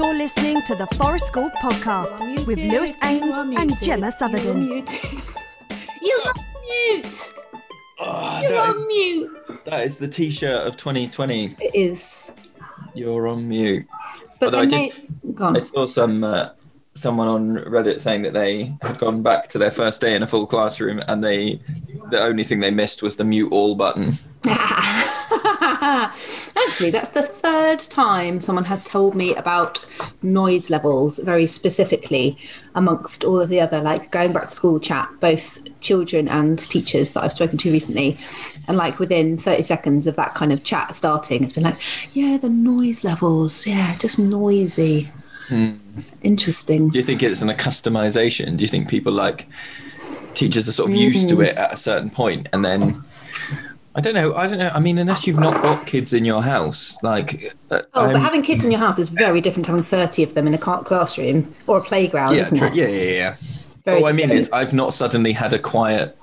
You're listening to the Forest School podcast Muted. with Lewis You Ames and muted. Gemma You are Sutherland. muted. You are mute. Ah, You that, are is, mute. that is the t-shirt of 2020. It is. You're on mute. But Although I then did- they. I saw some uh, someone on Reddit saying that they had gone back to their first day in a full classroom and they the only thing they missed was the mute all button. That's the third time someone has told me about noise levels very specifically amongst all of the other, like going back to school chat, both children and teachers that I've spoken to recently. And like within 30 seconds of that kind of chat starting, it's been like, yeah, the noise levels, yeah, just noisy. Hmm. Interesting. Do you think it's an accustomization? Do you think people like teachers are sort of used to hmm. it at a certain point and then I don't know. I don't know. I mean, unless you've not got kids in your house, like uh, Oh, I'm- but having kids in your house is very different to having 30 of them in a classroom or a playground, yeah, isn't true. it? yeah, yeah, yeah. Very All I mean is, I've not suddenly had a quiet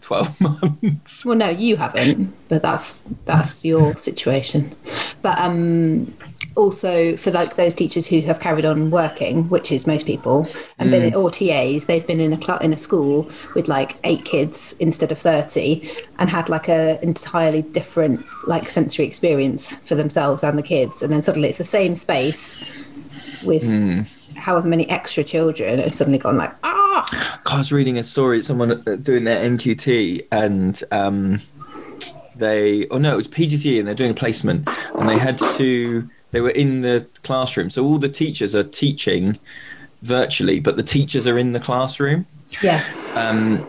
twelve months. Well, no, you haven't, but that's that's your situation. But um, also for like those teachers who have carried on working, which is most people, and been in or TAs, they've been in a cl- in a school with like eight kids instead of thirty, and had like a entirely different like sensory experience for themselves and the kids, and then suddenly it's the same space with. However many extra children have suddenly gone like ah! I was reading a story, someone uh, doing their NQT, and um, they, oh no, it was PGCE, and they're doing a placement, and they had to, they were in the classroom, so all the teachers are teaching virtually, but the teachers are in the classroom. yeah Um,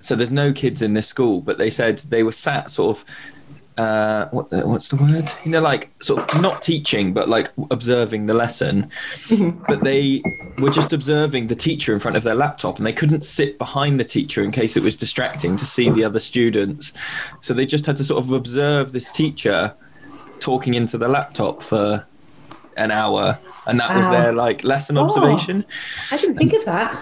so there's no kids in this school, but they said they were sat sort of. Uh, what the, what's the word? You know, like sort of not teaching, but like observing the lesson. But they were just observing the teacher in front of their laptop, and they couldn't sit behind the teacher in case it was distracting to see the other students. So they just had to sort of observe this teacher talking into the laptop for an hour, and that was their like lesson Oh. observation I didn't think of that.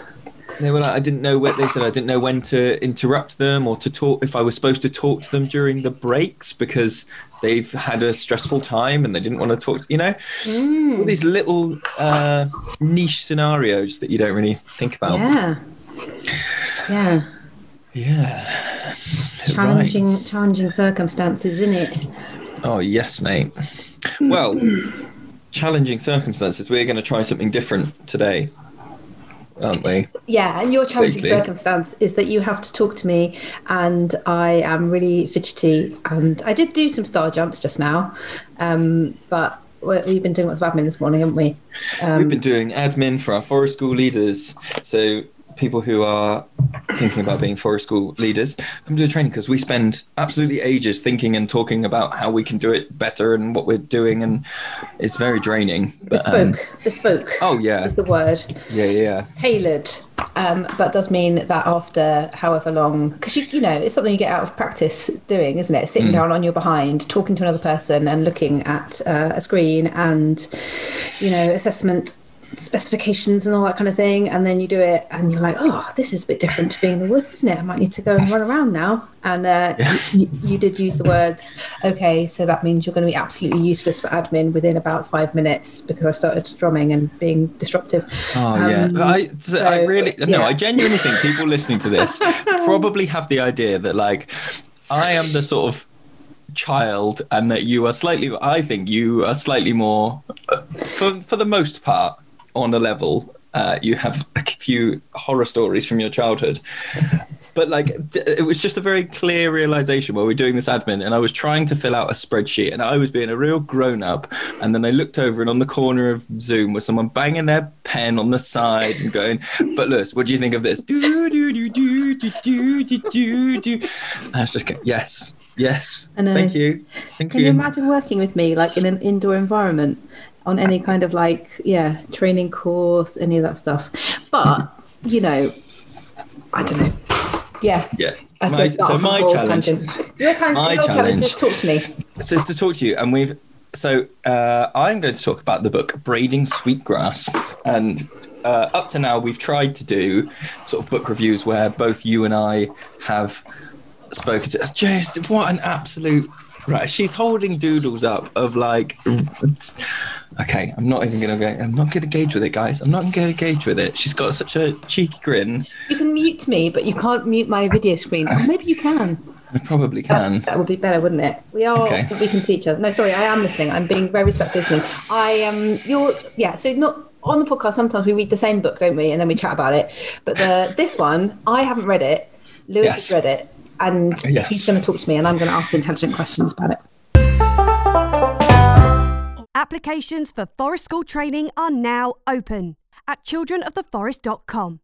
they were like, I didn't know what they said. I didn't know when to interrupt them or to talk if I was supposed to talk to them during the breaks because they've had a stressful time and they didn't want to talk. To, you know, Mm. all these little uh, niche scenarios that you don't really think about. Yeah. Yeah. Yeah. Challenging challenging circumstances, isn't it? Oh yes, mate. Well, challenging circumstances. We're going to try something different today, aren't we? Yeah, and your challenging Basically. circumstance is that you have to talk to me and I am really fidgety and I did do some star jumps just now. Um, but we- we've been doing lots of admin this morning, haven't we? Um, We've been doing admin for our forest school leaders. So people who are thinking about being forest school leaders come to the training because we spend absolutely ages thinking and talking about how we can do it better and what we're doing, and it's very draining. But, um, bespoke. bespoke oh yeah, is the word. yeah, yeah. tailored um, but does mean that after however long because you, you know it's something you get out of practice doing isn't it sitting down on your behind talking to another person and looking at uh, a screen and you know assessment specifications and all that kind of thing and then you do it and you're like oh this is a bit different to being in the woods isn't it i might need to go and run around now and uh, you, you did use the words okay so that means you're going to be absolutely useless for admin within about five minutes because i started drumming and being disruptive Oh yeah, Um, But I, so I really no. I genuinely think people listening to this probably have the idea that like I am the sort of child, and that you are slightly. I think you are slightly more, uh, for for the most part, on a level. Uh, you have a few horror stories from your childhood. But like, it was just a very clear realization while we are doing this admin, and I was trying to fill out a spreadsheet, and I was being a real grown up. And then I looked over, and on the corner of Zoom was someone banging their pen on the side and going, "But Lewis, what do you think of this?" Do do do do do do do do I was just going, "Yes, yes, thank you, thank Can you imagine working with me like in an indoor environment on any kind of like yeah training course, any of that stuff? But you know, I don't know. Yeah, Yeah. I My, so my on a broad challenge. Your, tan- My your challenge is challenge. talk to me. So it's to talk to you, and we've so uh, I'm going to talk about the book Braiding Sweetgrass, and uh, up to now we've tried to do sort of book reviews where both you and I have spoken to. Us just what an absolute right. She's holding doodles up of like Okay, I'm not even gonna go. I'm not gonna engage with it, guys. I'm not gonna engage with it. She's got such a cheeky grin. You can mute me, but you can't mute my video screen. Or maybe you can. I probably can. That, that would be better, wouldn't it? We are. Okay. We can see each other. No, sorry, I am listening. I'm being very respectful listening. I um, you're yeah. So not on the podcast. Sometimes we read the same book, don't we? And then we chat about it. But the this one, I haven't read it. Lewis Yes. has read it, and uh, Yes. he's going to talk to me, and I'm going to ask intelligent questions about it. Applications for Forest School training are now open at childrenoftheforest.com.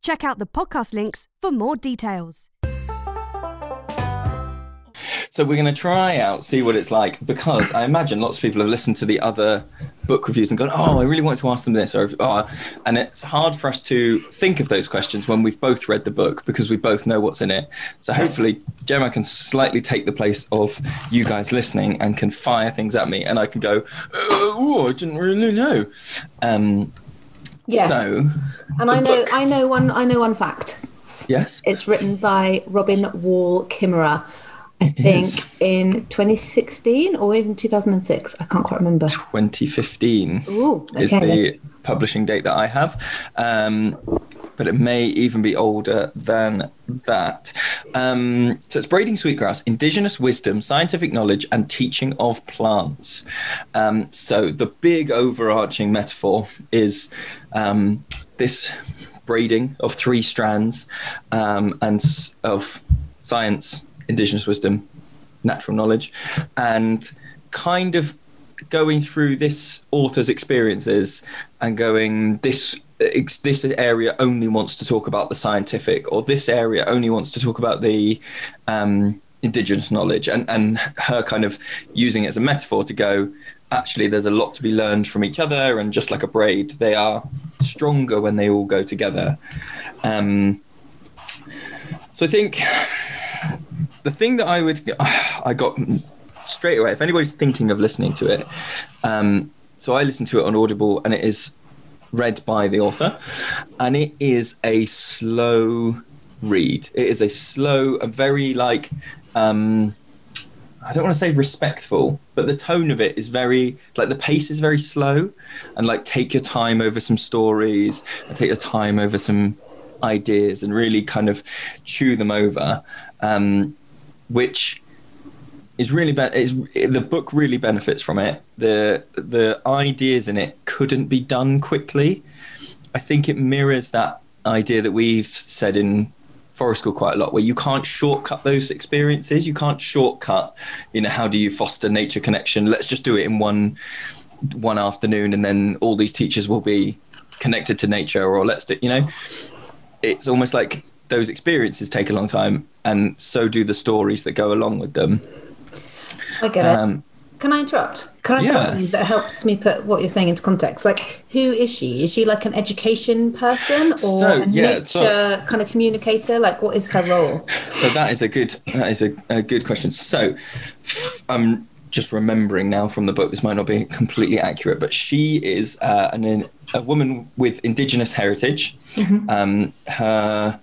Check out the podcast links for more details. So we're going to try out, see what it's like, because I imagine lots of people have listened to the other book reviews and gone, "Oh, I really want to ask them this," or oh, and it's hard for us to think of those questions when we've both read the book because we both know what's in it. So hopefully, Gemma can slightly take the place of you guys listening and can fire things at me, and I can go, "Oh, I didn't really know." Um, Yeah. So, And I know, book- I know one, I know one fact. yes. It's written by Robin Wall Kimmerer. I think is. in 2016 or even 2006. I can't quite remember. 2015. Ooh, is okay. the publishing date that I have. Um, but it may even be older than that. Um, so it's Braiding Sweetgrass, Indigenous Wisdom, Scientific Knowledge, and Teaching of Plants. Um, so the big overarching metaphor is um, this braiding of three strands um, and s- of science, Indigenous wisdom, natural knowledge, and kind of going through this author's experiences and going this this area only wants to talk about the scientific or this area only wants to talk about the um, indigenous knowledge and and her kind of using it as a metaphor to go actually there's a lot to be learned from each other and just like a braid they are stronger when they all go together. Um, so i think the thing that I would I got straight away. If anybody's thinking of listening to it, um, so I listened to it on Audible, and it is read by the author, and it is a slow read. It is a slow, a very like. Um, I don't want to say respectful, but the tone of it is very like the pace is very slow, and like take your time over some stories and take your time over some ideas and really kind of chew them over, um, which is really be- is the book really benefits from it. The the ideas in it couldn't be done quickly. I think it mirrors that idea that we've said in forest school quite a lot where you can't shortcut those experiences you can't shortcut you know how do you foster nature connection let's just do it in one one afternoon and then all these teachers will be connected to nature or let's do you know it's almost like those experiences take a long time and so do the stories that go along with them I get it. um, Can I interrupt? Can I say something that helps me put what you're saying into context? Like, who is she? Is she like an education person or So, a yeah, nature so- kind of communicator? Like, what is her role? So that is a good that is a, a good question. So I'm just remembering now from the book. This might not be completely accurate, but she is uh, an a woman with indigenous heritage. Um, her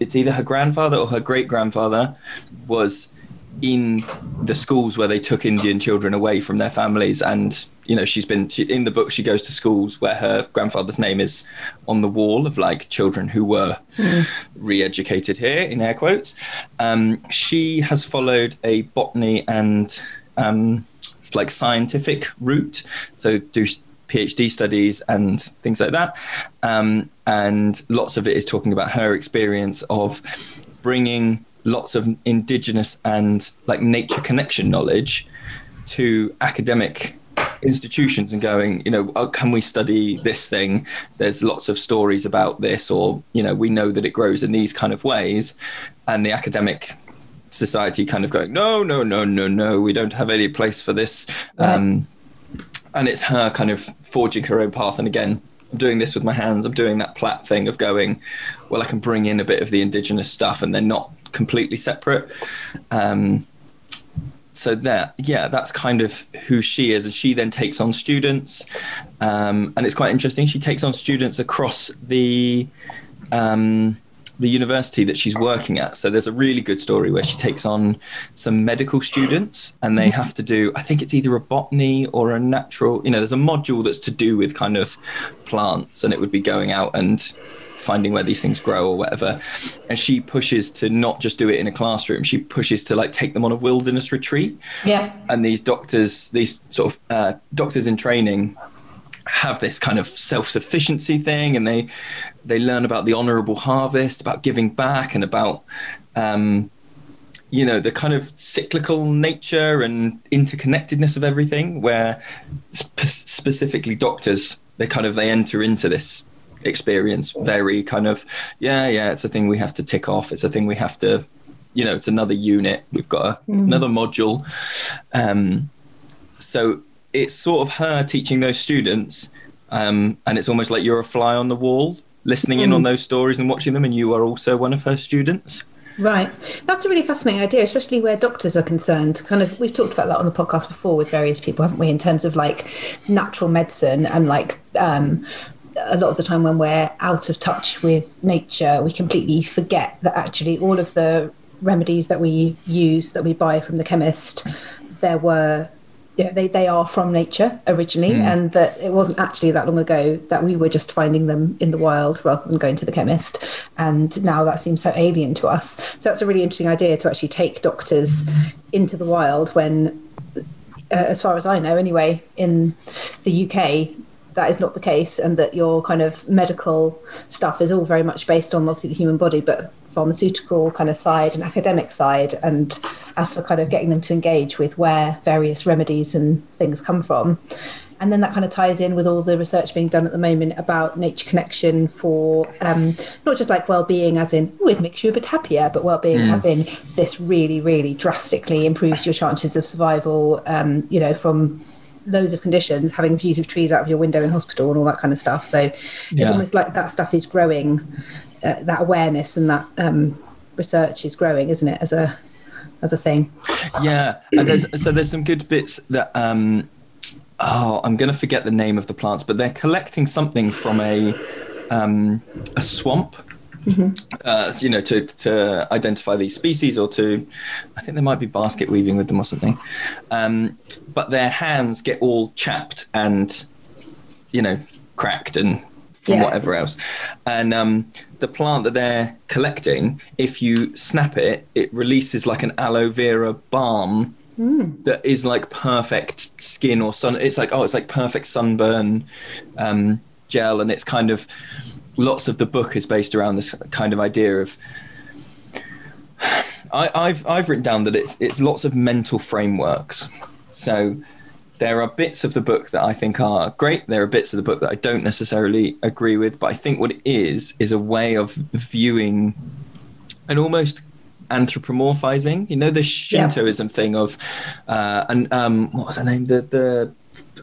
it's either her grandfather or her great grandfather was in the schools where they took Indian children away from their families, and you know she's been she, in the book. She goes to schools where her grandfather's name is on the wall of like children who were re-educated here in air quotes. Um, she has followed a botany and um, it's like scientific route, so do PhD studies and things like that. Um, and lots of it is talking about her experience of bringing lots of indigenous and like nature connection knowledge to academic institutions and going, you know, oh, can we study this thing? There's lots of stories about this, or, you know, we know that it grows in these kind of ways. And the academic society kind of going, no, no, no, no, no, we don't have any place for this. Um, and it's her kind of forging her own path. And again, I'm doing this with my hands. I'm doing that plat thing of going, well, I can bring in a bit of the indigenous stuff and they're not completely separate. Um, so that yeah that's kind of who she is and she then takes on students um, and it's quite interesting she takes on students across the um, the university that she's working at. So there's a really good story where she takes on some medical students and they have to do, I think it's either a botany or a natural, you know, there's a module that's to do with kind of plants and it would be going out and finding where these things grow or whatever. And she pushes to not just do it in a classroom, she pushes to like take them on a wilderness retreat. Yeah. And these doctors, these sort of uh, doctors in training, have this kind of self-sufficiency thing and they they learn about the honorable harvest about giving back and about um, you know the kind of cyclical nature and interconnectedness of everything where spe- specifically doctors they kind of they enter into this experience very kind of yeah yeah it's a thing we have to tick off it's a thing we have to you know it's another unit we've got a, mm. another module um, so it's sort of her teaching those students, um, and it's almost like you're a fly on the wall, listening mm. in on those stories and watching them, and you are also one of her students. Right. That's a really fascinating idea, especially where doctors are concerned. Kind of, we've talked about that on the podcast before with various people, haven't we, in terms of like natural medicine and like um, a lot of the time when we're out of touch with nature, we completely forget that actually all of the remedies that we use that we buy from the chemist, there were know, they, they are from nature originally, mm. and that it wasn't actually that long ago that we were just finding them in the wild rather than going to the chemist. And now that seems so alien to us. So that's a really interesting idea to actually take doctors into the wild when, uh, as far as I know, anyway, in the UK, that is not the case, and that your kind of medical stuff is all very much based on obviously the human body, but pharmaceutical kind of side and academic side. And as for kind of getting them to engage with where various remedies and things come from. And then that kind of ties in with all the research being done at the moment about nature connection for um, not just like well-being, as in oh, it makes you a bit happier, but well-being mm. as in this really, really drastically improves your chances of survival. Um, you know, from loads of conditions, having views of trees out of your window in hospital and all that kind of stuff. So it's yeah. almost like that stuff is growing, uh, that awareness and that um, research is growing, isn't it, as a as a thing? Yeah, and there's so there's some good bits that. Um, oh, I'm going to forget the name of the plants, but they're collecting something from a um, a swamp Mm-hmm. Uh, you know, to to identify these species or to, I think there might be basket weaving with them or something. Um, but their hands get all chapped and, you know, cracked and from yeah. whatever else. And um, the plant that they're collecting, if you snap it, it releases like an aloe vera balm Mm. that is like perfect skin or sun. It's like oh, it's like perfect sunburn um, gel, and it's kind of lots of the book is based around this kind of idea of. I, I've I've written down that it's it's lots of mental frameworks. So there are bits of the book that I think are great. There are bits of the book that I don't necessarily agree with, but I think what it is is a way of viewing and almost anthropomorphizing. You know, the Shintoism yeah. thing of, uh, and um, what was her name? The the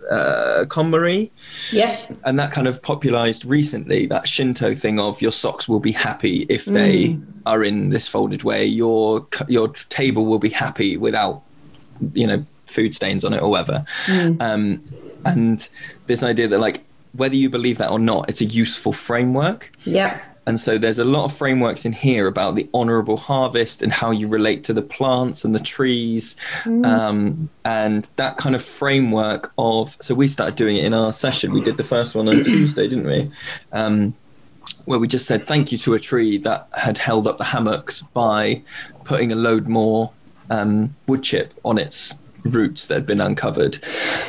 uh, KonMari. Yeah. And that kind of popularized recently that Shinto thing of your socks will be happy if they mm. are in this folded way. Your your table will be happy without, you know, food stains on it or whatever. Mm. Um, and this idea that like whether you believe that or not, it's a useful framework. Yeah. And so there's a lot of frameworks in here about the honorable harvest and how you relate to the plants and the trees. Mm. Um, and that kind of framework of, so we started doing it in our session. We did the first one on Tuesday, didn't we? Um, where we just said thank you to a tree that had held up the hammocks by putting a load more um, wood chip on its roots that had been uncovered.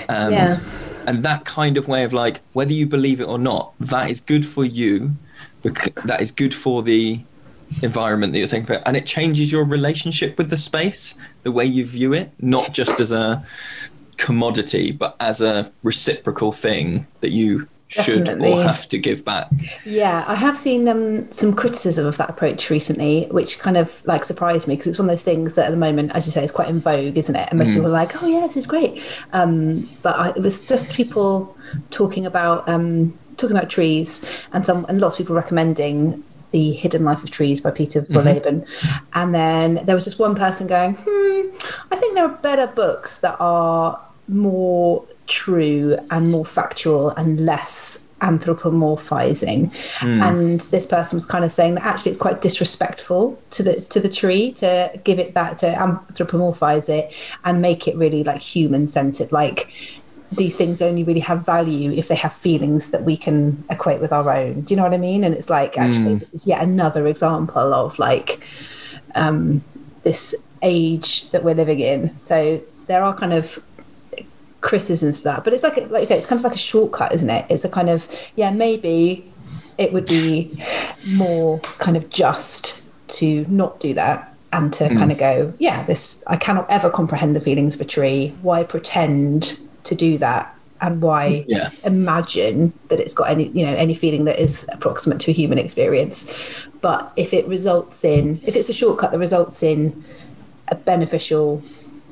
Um, yeah. And that kind of way of like, whether you believe it or not, that is good for you that is good for the environment that you're taking part and it changes your relationship with the space the way you view it not just as a commodity but as a reciprocal thing that you should Definitely. or have to give back. Yeah, I have seen um, some criticism of that approach recently, which kind of like surprised me because it's one of those things that at the moment, as you say, is quite in vogue, isn't it? And most mm. people are like, "Oh yeah, this is great," um, but I, it was just people talking about um, talking about trees, and some and lots of people recommending the Hidden Life of Trees by Peter Wohlleben. Mm-hmm. And then there was just one person going, hmm, I think there are better books that are more true and more factual and less anthropomorphizing. And this person was kind of saying that actually it's quite disrespectful to the to the tree to give it that to anthropomorphize it and make it really like human centered like these things only really have value if they have feelings that we can equate with our own. Do you know what i mean? And it's like actually this is yet another example of like um this age that we're living in. So there are kind of criticisms to that but it's like like you say it's kind of like a shortcut isn't it? It's a kind of yeah maybe it would be more kind of just to not do that and to kind of hmm. go yeah this i cannot ever comprehend the feelings of a tree. Why pretend to do that? And why Yeah. imagine that it's got any you know any feeling that is approximate to a human experience? But if it results in if it's a shortcut that results in a beneficial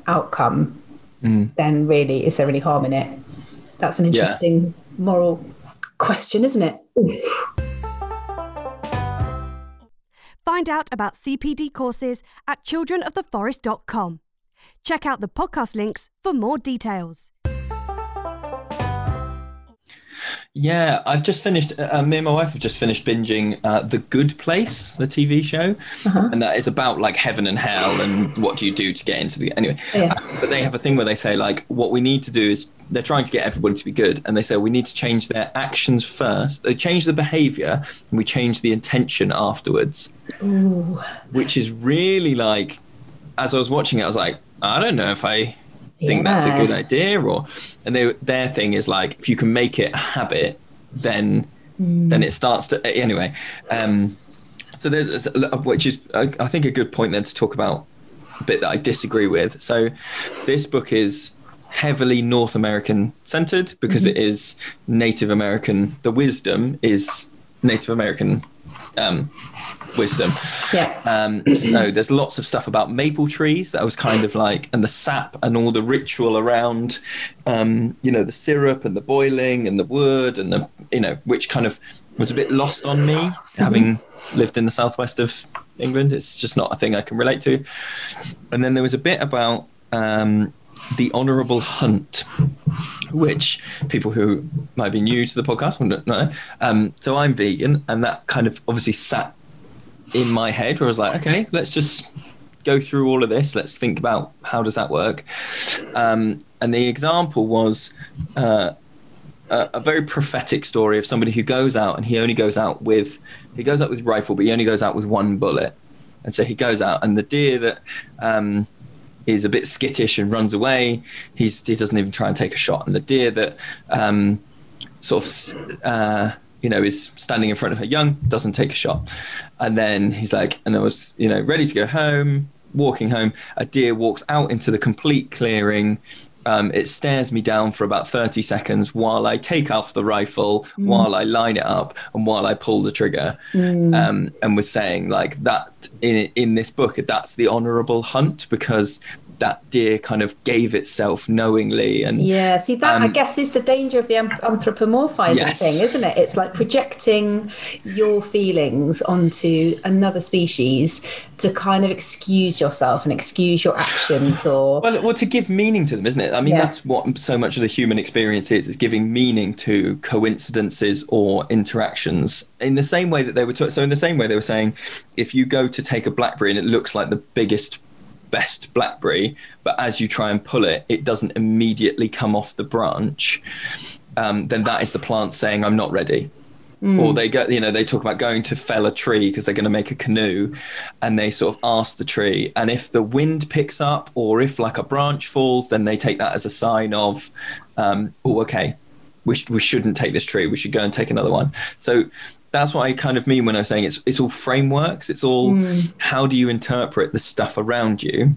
outcome Mm. then really is there any harm in it that's an interesting moral question isn't it Find out about CPD courses at childrenoftheforest.com. Check out the podcast links for more details. Yeah, I've just finished. Uh, me and my wife have just finished binging uh, The Good Place, the TV show, and that is about like heaven and hell and what do you do to get into the anyway. Yeah. Uh, but they have a thing where they say like, what we need to do is they're trying to get everybody to be good, and they say we need to change their actions first. They change the behavior, and we change the intention afterwards, which is really like. As I was watching it, I was like, I don't know if I think that's a good idea or and they, their thing is like if you can make it a habit then then it starts to anyway um so there's which is I I think a good point then to talk about a bit that I disagree with. So this book is heavily North American centered because it is Native American the wisdom is Native American um, wisdom yeah um, so there's lots of stuff about maple trees that I was kind of like, and the sap and all the ritual around, um, you know, the syrup and the boiling and the wood and the, you know, which kind of was a bit lost on me, having lived in the southwest of England. It's just not a thing I can relate to. And then there was a bit about um, the honourable hunt, which people who might be new to the podcast wouldn't know. Um, so I'm vegan, and that kind of obviously sat in my head where I was like, okay, let's just go through all of this. Let's think about how does that work. Um, and the example was uh, a, a very prophetic story of somebody who goes out and he only goes out with he goes out with rifle, but he only goes out with one bullet. And so he goes out, and the deer that um, is a bit skittish and runs away, he's he doesn't even try and take a shot. And the deer that um, sort of uh, you know is standing in front of her young doesn't take a shot. And then he's like and i was you know ready to go home walking home. A deer walks out into the complete clearing. Um, it stares me down for about 30 seconds while I take off the rifle, while I line it up, and while I pull the trigger. Um, and was saying like that in in this book, that's the honourable hunt because that deer kind of gave itself knowingly and Yeah, see that I Um, guess is the danger of the anthropomorphizing Yes. thing, isn't it? It's like projecting your feelings onto another species to kind of excuse yourself and excuse your actions or Well, well, to give meaning to them, isn't it? I mean, Yeah. that's what so much of the human experience is: is giving meaning to coincidences or interactions. In the same way that they were, ta- so in the same way they were saying, if you go to take a blackberry and it looks like the biggest, best blackberry, but as you try and pull it, it doesn't immediately come off the branch. Um, then that is the plant saying, "I'm not ready." or they go you know they talk about going to fell a tree because they're going to make a canoe and they sort of ask the tree and if the wind picks up or if like a branch falls then they take that as a sign of um, oh okay we, sh- we shouldn't take this tree we should go and take another one so that's what i kind of mean when i'm saying it's it's all frameworks it's all hmm. how do you interpret the stuff around you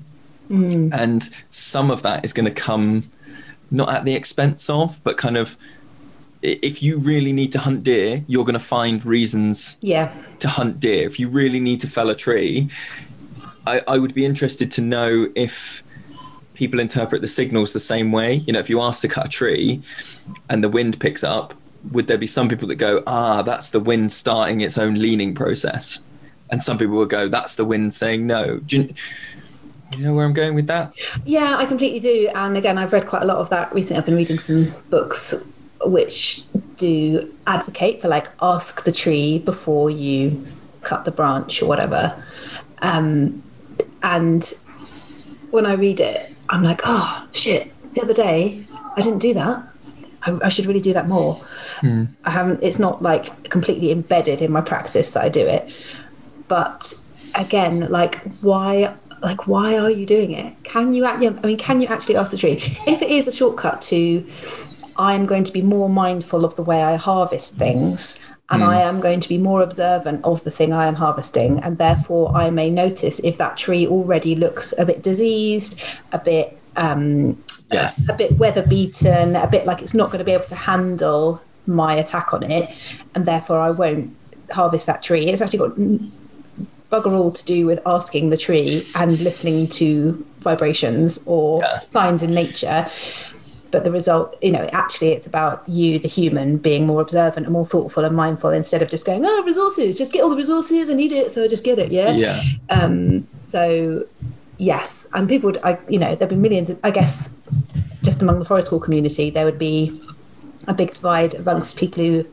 hmm. and some of that is going to come not at the expense of but kind of if you really need to hunt deer, you're going to find reasons yeah. to hunt deer. If you really need to fell a tree, I, I would be interested to know if people interpret the signals the same way. You know, if you ask to cut a tree and the wind picks up, would there be some people that go, ah, that's the wind starting its own leaning process? And some people will go, that's the wind saying no. Do you, you know where I'm going with that? Yeah, I completely do. And again, I've read quite a lot of that recently. I've been reading some books which do advocate for like ask the tree before you cut the branch or whatever. Um, and when I read it, I'm like, oh shit! The other day, I didn't do that. I, I should really do that more. Hmm. I haven't. It's not like completely embedded in my practice that I do it, but again, like why? Like why are you doing it? Can you? act- I mean, can you actually ask the tree if it is a shortcut to? I'm going to be more mindful of the way I harvest things. And I hmm. am going to be more observant of the thing I am harvesting. And therefore, I may notice if that tree already looks a bit diseased, a bit um, Yeah. a bit weather beaten, a bit like it's not going to be able to handle my attack on it, and therefore I won't harvest that tree. It's actually got bugger all to do with asking the tree and listening to vibrations or Yeah. signs in nature. But the result, you know, actually it's about you, the human, being more observant and more thoughtful and mindful instead of just going, oh, resources, just get all the resources, I need it, so I just get it, yeah? Yeah. Um, so yes, and people would, I, you know, there'd be millions. Of, I guess just among the forest school community, there would be a big divide amongst people who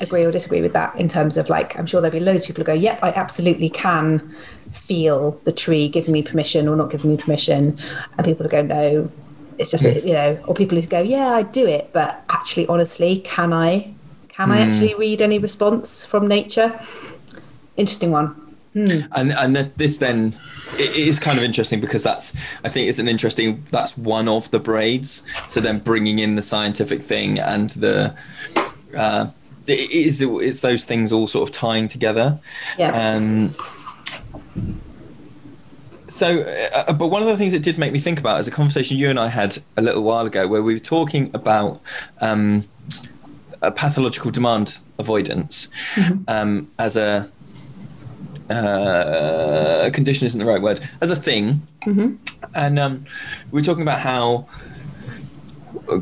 agree or disagree with that. In terms of like, I'm sure there'd be loads of people who go, "Yep, I absolutely can feel the tree giving me permission or not giving me permission," and people who go, "No." It's just mm. you know, or people who go, "Yeah, I do it," but actually, honestly, can I? Can I mm. actually read any response from nature? Interesting one. Hmm. and and this then it is kind of interesting because that's I think it's an interesting that's one of the braids. So then bringing in the scientific thing and the uh, it is it's those things all sort of tying together. Yeah. Um, so, uh, but one of the things it did make me think about is a conversation you and I had a little while ago, where we were talking about um, a pathological demand avoidance um, as a uh, a condition isn't the right word as a thing, and um, we are talking about how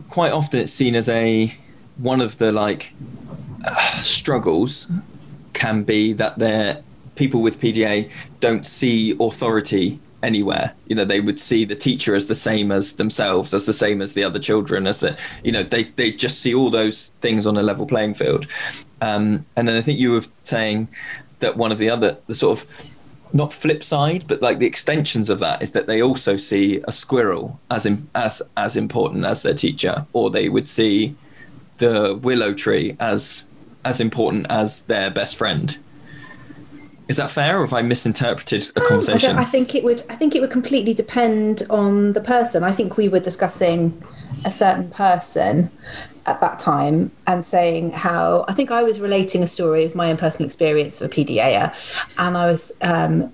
quite often it's seen as a one of the like uh, struggles can be that they're people with PDA don't see authority anywhere. You know, they would see the teacher as the same as themselves, as the same as the other children, as the you know, they they just see all those things on a level playing field. Um, and then I think you were saying that one of the other the sort of not flip side, but like the extensions of that is that they also see a squirrel as in, as as important as their teacher, or they would see the willow tree as as important as their best friend. Is that fair, or have I misinterpreted a Um, I, conversation? don't- I think it would. I think it would completely depend on the person. I think we were discussing a certain person at that time and saying how I think I was relating a story of my own personal experience of a PDA, and I was um,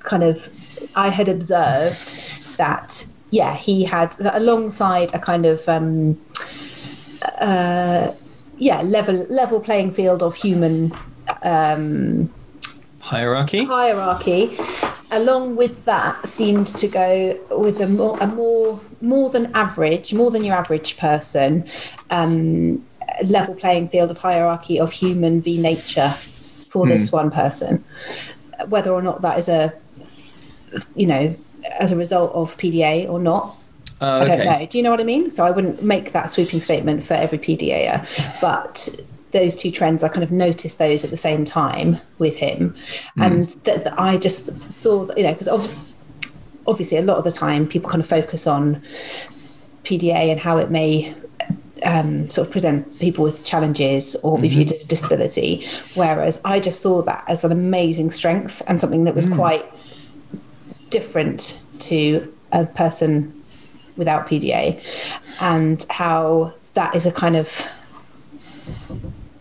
kind of I had observed that yeah he had that alongside a kind of um, uh, yeah level level playing field of human um, Hierarchy. hierarchy along with that seemed to go with a more, a more more than average more than your average person um, level playing field of hierarchy of human v nature for this one person whether or not that is a you know as a result of pda or not Uh, I don't know. Do you know what I mean? So I wouldn't make that sweeping statement for every PDA, but those two trends, I kind of noticed those at the same time with him, hmm. and that that I just saw that you know because obviously a lot of the time people kind of focus on PDA and how it may um, sort of present people with challenges or be viewed as a disability, whereas I just saw that as an amazing strength and something that was hmm. quite different to a person without PDA, and how that is a kind of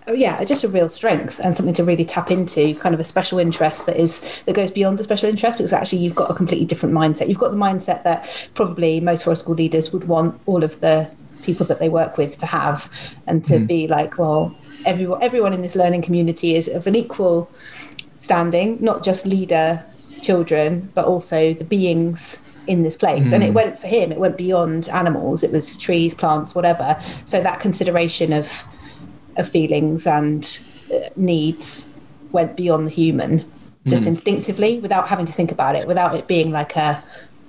Oh, yeah, just a real strength and something to really tap into, kind of a special interest that is that goes beyond a special interest because actually you've got a completely different mindset. You've got the mindset that probably most forest school leaders would want all of the people that they work with to have and to hmm. be like, well, everyone everyone in this learning community is of an equal standing, not just leader children, but also the beings in this place. And it hmm. went for him, it went beyond animals, it was trees, plants, whatever. So that consideration of of feelings and uh, needs went beyond the human just instinctively without having to think about it, without it being like a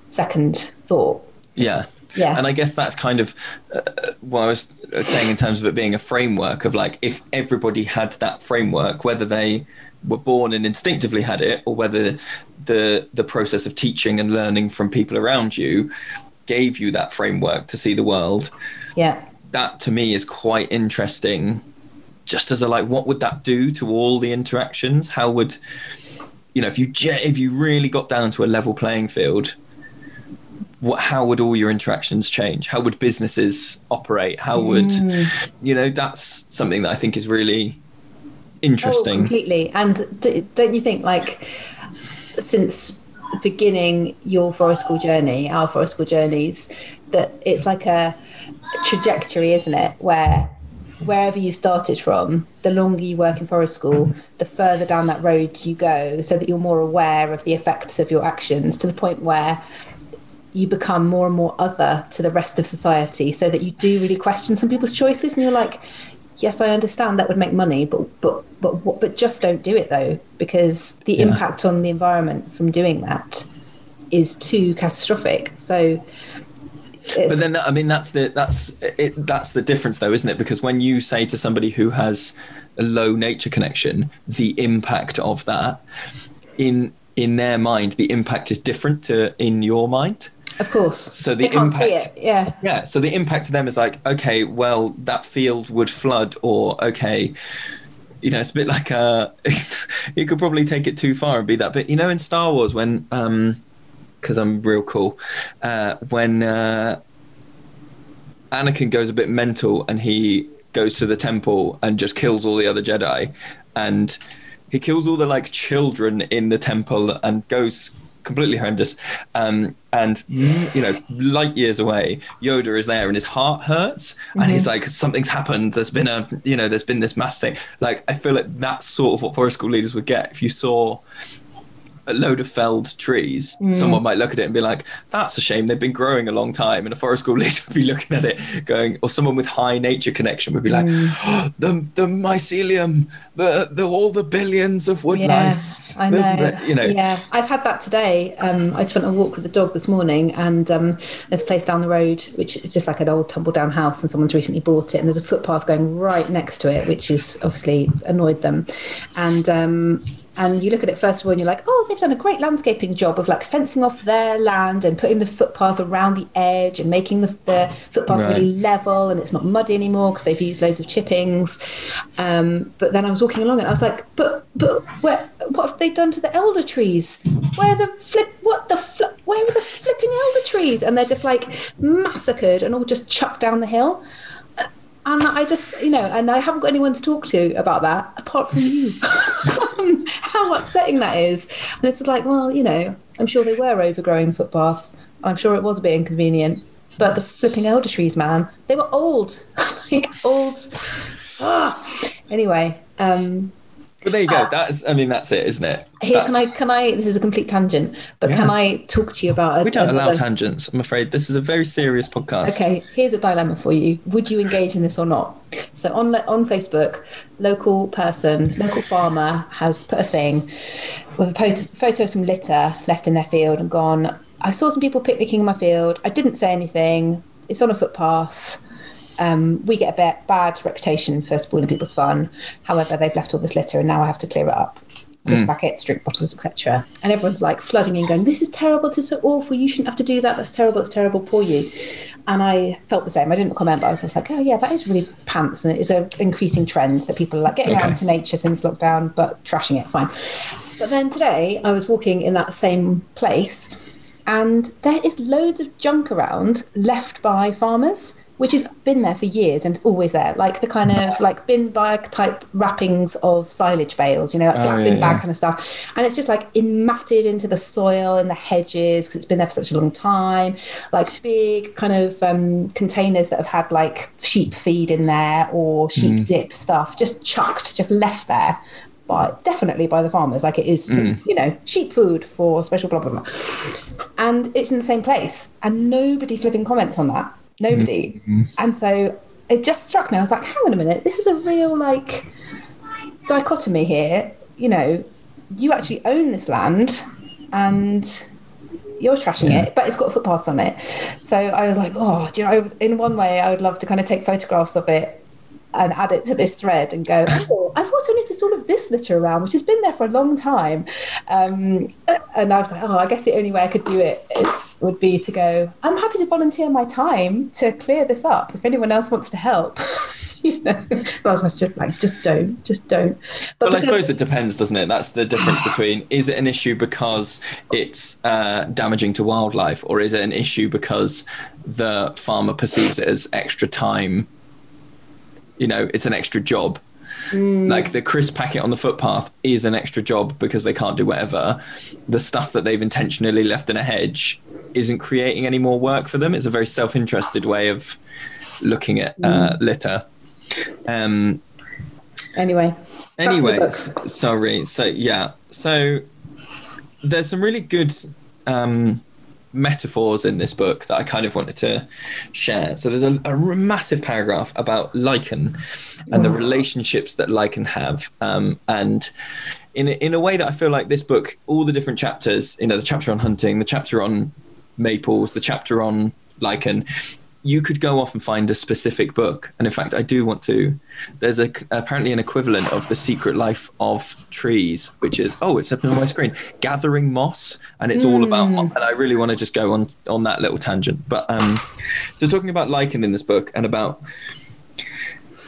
second thought. Yeah. Yeah. And I guess that's kind of uh, what I was saying in terms of it being a framework of like if everybody had that framework, whether they were born and instinctively had it, or whether the the process of teaching and learning from people around you gave you that framework to see the world. Yeah. That to me is quite interesting. Just as a like, what would that do to all the interactions? How would you know if you if you really got down to a level playing field? what, how would all your interactions change? How would businesses operate? How would, mm. you know, that's something that I think is really Oh, interesting. completely. And d- don't you think, like, since beginning your forest school journey, our forest school journeys, that it's like a trajectory, isn't it? Where wherever you started from, the longer you work in forest school, the further down that road you go, so that you're more aware of the effects of your actions to the point where you become more and more other to the rest of society so that you do really question some people's choices and you're like yes i understand that would make money but but but what but just don't do it though because the Yeah. impact on the environment from doing that is too catastrophic so but then, I mean, that's the that's it, that's the difference, though, isn't it? Because when you say to somebody who has a low nature connection, the impact of that in in their mind, the impact is different to in your mind. of course So the they can't impact- see it yeah Yeah. So the impact to them is like, okay, well, that field would flood, or okay, you know, it's a bit like uh you could probably take it too far and be that. But you know, in Star Wars, when um, because I'm real cool, uh, when uh, Anakin goes a bit mental and he goes to the temple and just kills all the other Jedi, and he kills all the like children in the temple and goes completely horrendous. Um, and you know, light years away, Yoda is there and his heart hurts, and he's like, "Something's happened. There's been a, you know, there's been this mass thing." Like, I feel like that's sort of what forest school leaders would get if you saw a load of felled trees, someone might look at it and be like, "That's a shame. They've been growing a long time." And a forest school leader would be looking at it, going, or someone with high nature connection would be like, oh, "The the mycelium, the the all the billions of wood Yeah, lice." I know. the- you know, Yeah, I've had that today. Um, I just went on a walk with the dog this morning, and um, there's a place down the road which is just like an old tumble down house, and someone's recently bought it, and there's a footpath going right next to it, which is obviously annoyed them. And um, and you look at it first of all, and you're like, oh, they've done a great landscaping job of like fencing off their land and putting the footpath around the edge and making the, the footpath Right. really level, and it's not muddy anymore because they've used loads of chippings. Um, but then I was walking along and I was like, but but where, what have they done to the elder trees? Where are the flip? What the flip? Where are the flipping elder trees? And they're just like massacred and all just chucked down the hill. And I just, you know, and I haven't got anyone to talk to about that apart from you. How upsetting that is. And it's like, well, you know, I'm sure they were overgrowing the footpath. I'm sure it was a bit inconvenient. But the flipping elder trees, man, they were old. like old. Ah. Anyway, um, but there you go. Ah. That's, I mean, that's it, isn't it? here can I can I this is a complete tangent, but can I talk to you about a, We don't allow another- tangents. I'm afraid this is a very serious podcast. Okay, here's a dilemma for you. Would you engage in this or not? So on on Facebook, local person, local farmer has put a thing with a photo, photo of some litter left in their field and gone. I saw some people picnicking in my field. I didn't say anything. It's on a footpath. Um, we get a bit bad reputation for spoiling people's fun. However, they've left all this litter, and now I have to clear it up. Crisp packets, drink bottles, etc. And everyone's like flooding in, going, "This is terrible. This is so awful. You shouldn't have to do that. That's terrible. That's terrible. Poor you." And I felt the same. I didn't comment, but I was just like, "Oh yeah, that is really pants." And it is an increasing trend that people are like getting out Okay. into nature since lockdown, but trashing it. Fine. But then today, I was walking in that same place, and there is loads of junk around left by farmers which has been there for years and it's always there like the kind of like bin bag type wrappings of silage bales you know like Oh, black yeah, bin bag yeah. kind of stuff. And it's just like in matted into the soil and the hedges because it's been there for such a long time. Like big kind of um, containers that have had like sheep feed in there or sheep dip stuff just chucked just left there by definitely by the farmers. Like it is you know sheep food for special blah blah blah. And it's in the same place. And nobody flipping comments on that nobody and so it just struck me i was like hang on a minute this is a real like dichotomy here you know you actually own this land and you're trashing Yeah. it, but it's got footpaths on it. So I was like, oh, do you know? In one way, I would love to kind of take photographs of it and add it to this thread and go, oh, I've also noticed all of this litter around, which has been there for a long time. Um, and I was like, oh, I guess the only way I could do it would be to go, I'm happy to volunteer my time to clear this up if anyone else wants to help. you know, I was just like, just don't, just don't. But Well, I suppose it depends, doesn't it? That's the difference between is it an issue because it's uh, damaging to wildlife, or is it an issue because the farmer perceives it as extra time? You know, it's an extra job. Like the crisp packet on the footpath is an extra job because they can't do whatever. The stuff that they've intentionally left in a hedge isn't creating any more work for them. It's a very self-interested way of looking at uh, litter. Um, anyway. to the Anyway, sorry. So yeah, so there's some really good um, metaphors in this book that I kind of wanted to share. So there's a massive paragraph about lichen and the relationships that lichen have, um, and in in a way that I feel like this book, all the different chapters, you know, the chapter on hunting, the chapter on maples, the chapter on lichen. You could go off and find a specific book, and in fact, I do want to. There's a apparently an equivalent of the Secret Life of Trees, which is oh, it's up on my screen, Gathering Moss, and it's all about. And I really want to just go on on that little tangent, but um, so talking about lichen in this book and about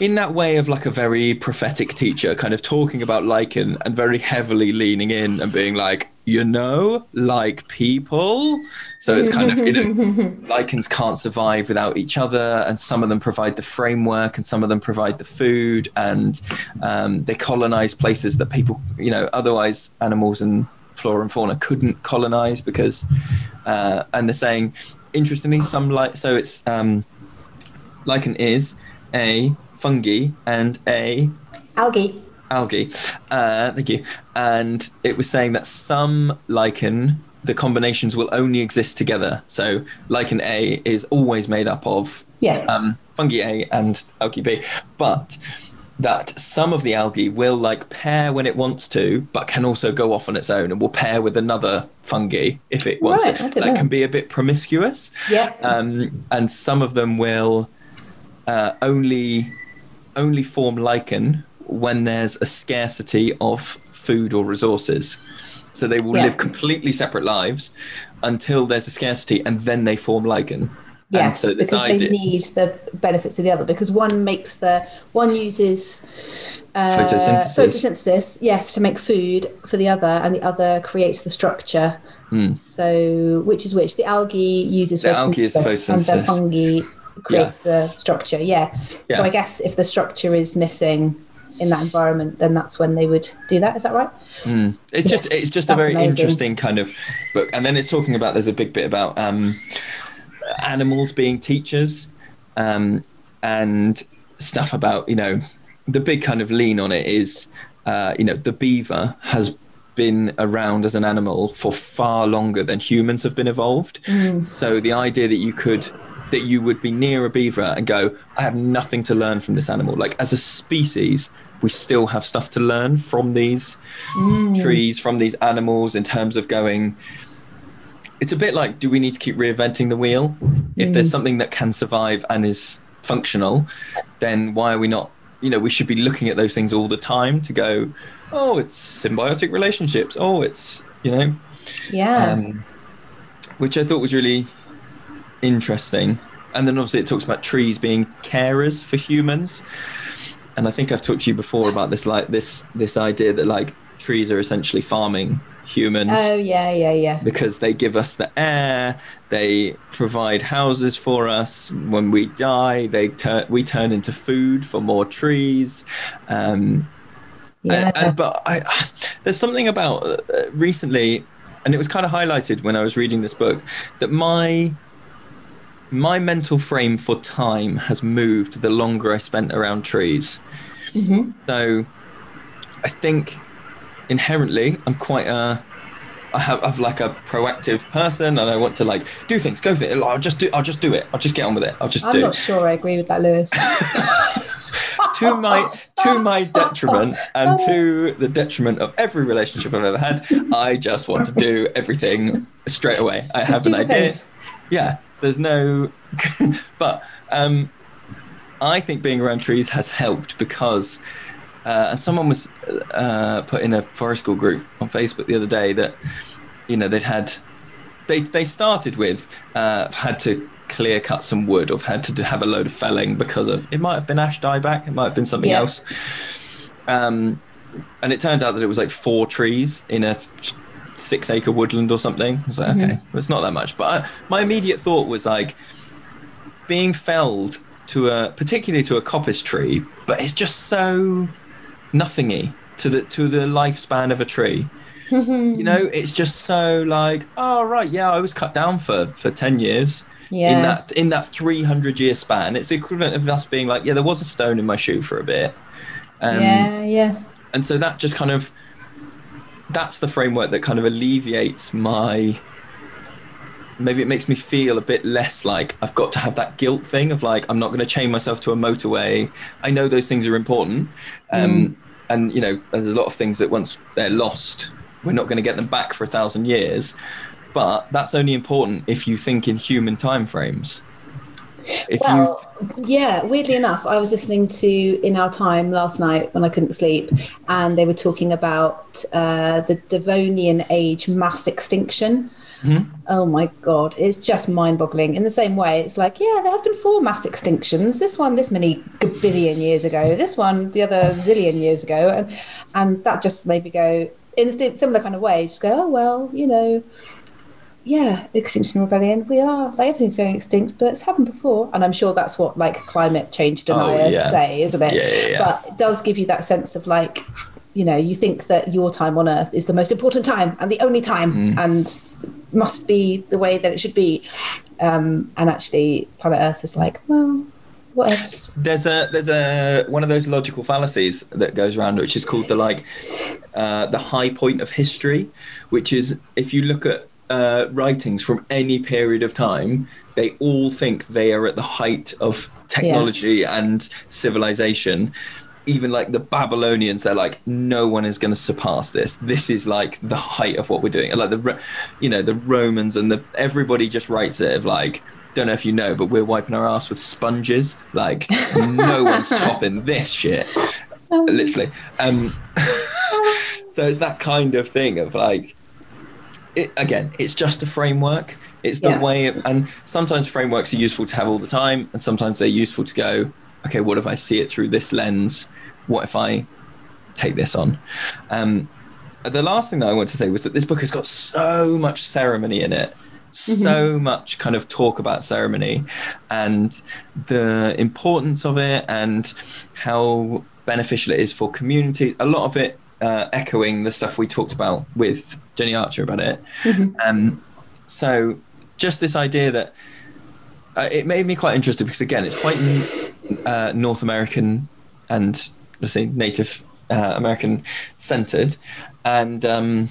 in that way of like a very prophetic teacher, kind of talking about lichen and very heavily leaning in and being like, you know, like people. So it's kind of, you know, lichens can't survive without each other, and some of them provide the framework, and some of them provide the food, and um, they colonize places that people, you know, otherwise animals and flora and fauna couldn't colonize because, uh, and they're saying, interestingly, some like, so it's, um, lichen is a fungi and a Algae. Algae. Uh, thank you. And it was saying that some lichen, the combinations will only exist together. So lichen A is always made up of Yeah. um, fungi A and algae B, but that some of the algae will like pair when it wants to, but can also go off on its own and will pair with another fungi if it wants Right, to. That know. can be a bit promiscuous. Yeah. Um, and some of them will uh, only only form lichen when there's a scarcity of food or resources. So they will Yeah. live completely separate lives until there's a scarcity, and then they form lichen. Yeah, and so this because idea, they need the benefits of the other. Because one makes the one uses uh, Photosynthesis. photosynthesis, yes, to make food for the other, and the other creates the structure. So which is which? The algae uses Hmm. The algae is photosynthesis, and the fungi creates the structure. Yeah. Yeah. So I guess if the structure is missing in that environment, then that's when they would do that. Is that right? it's just it's just a very amazing. interesting kind of book. And then it's talking about there's a big bit about um, animals being teachers, um, and stuff about you know the big kind of lean on it is uh, you know the beaver has been around as an animal for far longer than humans have been evolved. So the idea that you could that you would be near a beaver and go, I have nothing to learn from this animal. Like as a species, we still have stuff to learn from these trees, from these animals in terms of going. It's a bit like, do we need to keep reinventing the wheel? If there's something that can survive and is functional, then why are we not? You know, we should be looking at those things all the time to go, oh, it's symbiotic relationships. Oh, it's you know, Yeah. um, which I thought was really interesting. And then obviously it talks about trees being carers for humans. And I think I've talked to you before about this, like this this idea that like trees are essentially farming humans oh yeah, yeah, yeah. because they give us the air, they provide houses for us. When we die, they turn we turn into food for more trees. Um, Yeah. and, and, but I, there's something about uh, recently, and it was kind of highlighted when I was reading this book that my my mental frame for time has moved the longer I spent around trees. Mm-hmm. So I think inherently I'm quite a I have I'm like a proactive person and I want to like do things, go for it. I'll just do I'll just do it. I'll just get on with it. I'll just do. I'm not sure I agree with that, Lewis. to my to my detriment and to the detriment of every relationship I've ever had, I just want to do everything straight away. I have an idea. Things. Yeah, there's no, but um, I think being around trees has helped because. Uh, someone was uh, put in a forest school group on Facebook the other day that, you know, they'd had, they they started with uh, had to clear cut some wood or had to have a load of felling because of it might have been ash dieback, it might have been something yeah. else. Um, and it turned out that it was like four trees in a th- six acre woodland or something. I was like, mm-hmm. okay, well, it's not that much. But I, my immediate thought was like being felled to a, particularly to a coppice tree, but it's just so nothingy to the to the lifespan of a tree. You know, it's just so like, oh right, yeah, I was cut down for for ten years yeah. in that in that 300 year span it's the equivalent of us being like yeah there was a stone in my shoe for a bit um, yeah yeah and so that just kind of that's the framework that kind of alleviates my maybe it makes me feel a bit less like I've got to have that guilt thing of like I'm not going to chain myself to a motorway. I know those things are important, um, mm. and you know there's a lot of things that once they're lost, we're not going to get them back for a thousand years but that's only important if you think in human timeframes. If well, th- yeah, weirdly enough, I was listening to In Our Time last night when I couldn't sleep, and they were talking about uh, the Devonian age mass extinction. Mm-hmm. Oh my God, it's just mind boggling. In the same way, it's like, yeah, there have been four mass extinctions. This one, this many billion years ago, this one, the other zillion years ago. And, and that just made me go, in a similar kind of way, just go, oh, well, you know, yeah, Extinction Rebellion. We are like everything's going extinct, but it's happened before, and I'm sure that's what like climate change oh, deniers oh, yeah. say, isn't it? Yeah, yeah, yeah. But it does give you that sense of like, you know, you think that your time on Earth is the most important time and the only time, mm. and must be the way that it should be. Um, and actually, planet Earth is like, well, what else? There's a there's a one of those logical fallacies that goes around, which is called the like uh, the high point of history, which is if you look at uh, writings from any period of time, they all think they are at the height of technology yeah. and civilization. Even like the Babylonians, they're like, no one is going to surpass this. This is like the height of what we're doing. Like the, you know, the Romans and the everybody just writes it of like, don't know if you know, but we're wiping our ass with sponges. Like no one's topping this shit. Oh. Literally. Um, so it's that kind of thing of like it, again, it's just a framework. It's the yeah. way, of, and sometimes frameworks are useful to have all the time, and sometimes they're useful to go, okay, what if I see it through this lens? What if I take this on? Um, the last thing that I want to say was that this book has got so much ceremony in it so mm-hmm. much kind of talk about ceremony and the importance of it and how beneficial it is for communities. A lot of it uh, echoing the stuff we talked about with Jenny Archer about it. Mm-hmm. Um, so just this idea that uh, it made me quite interested because again, it's quite uh, North American and let's say Native uh, American centered, and um,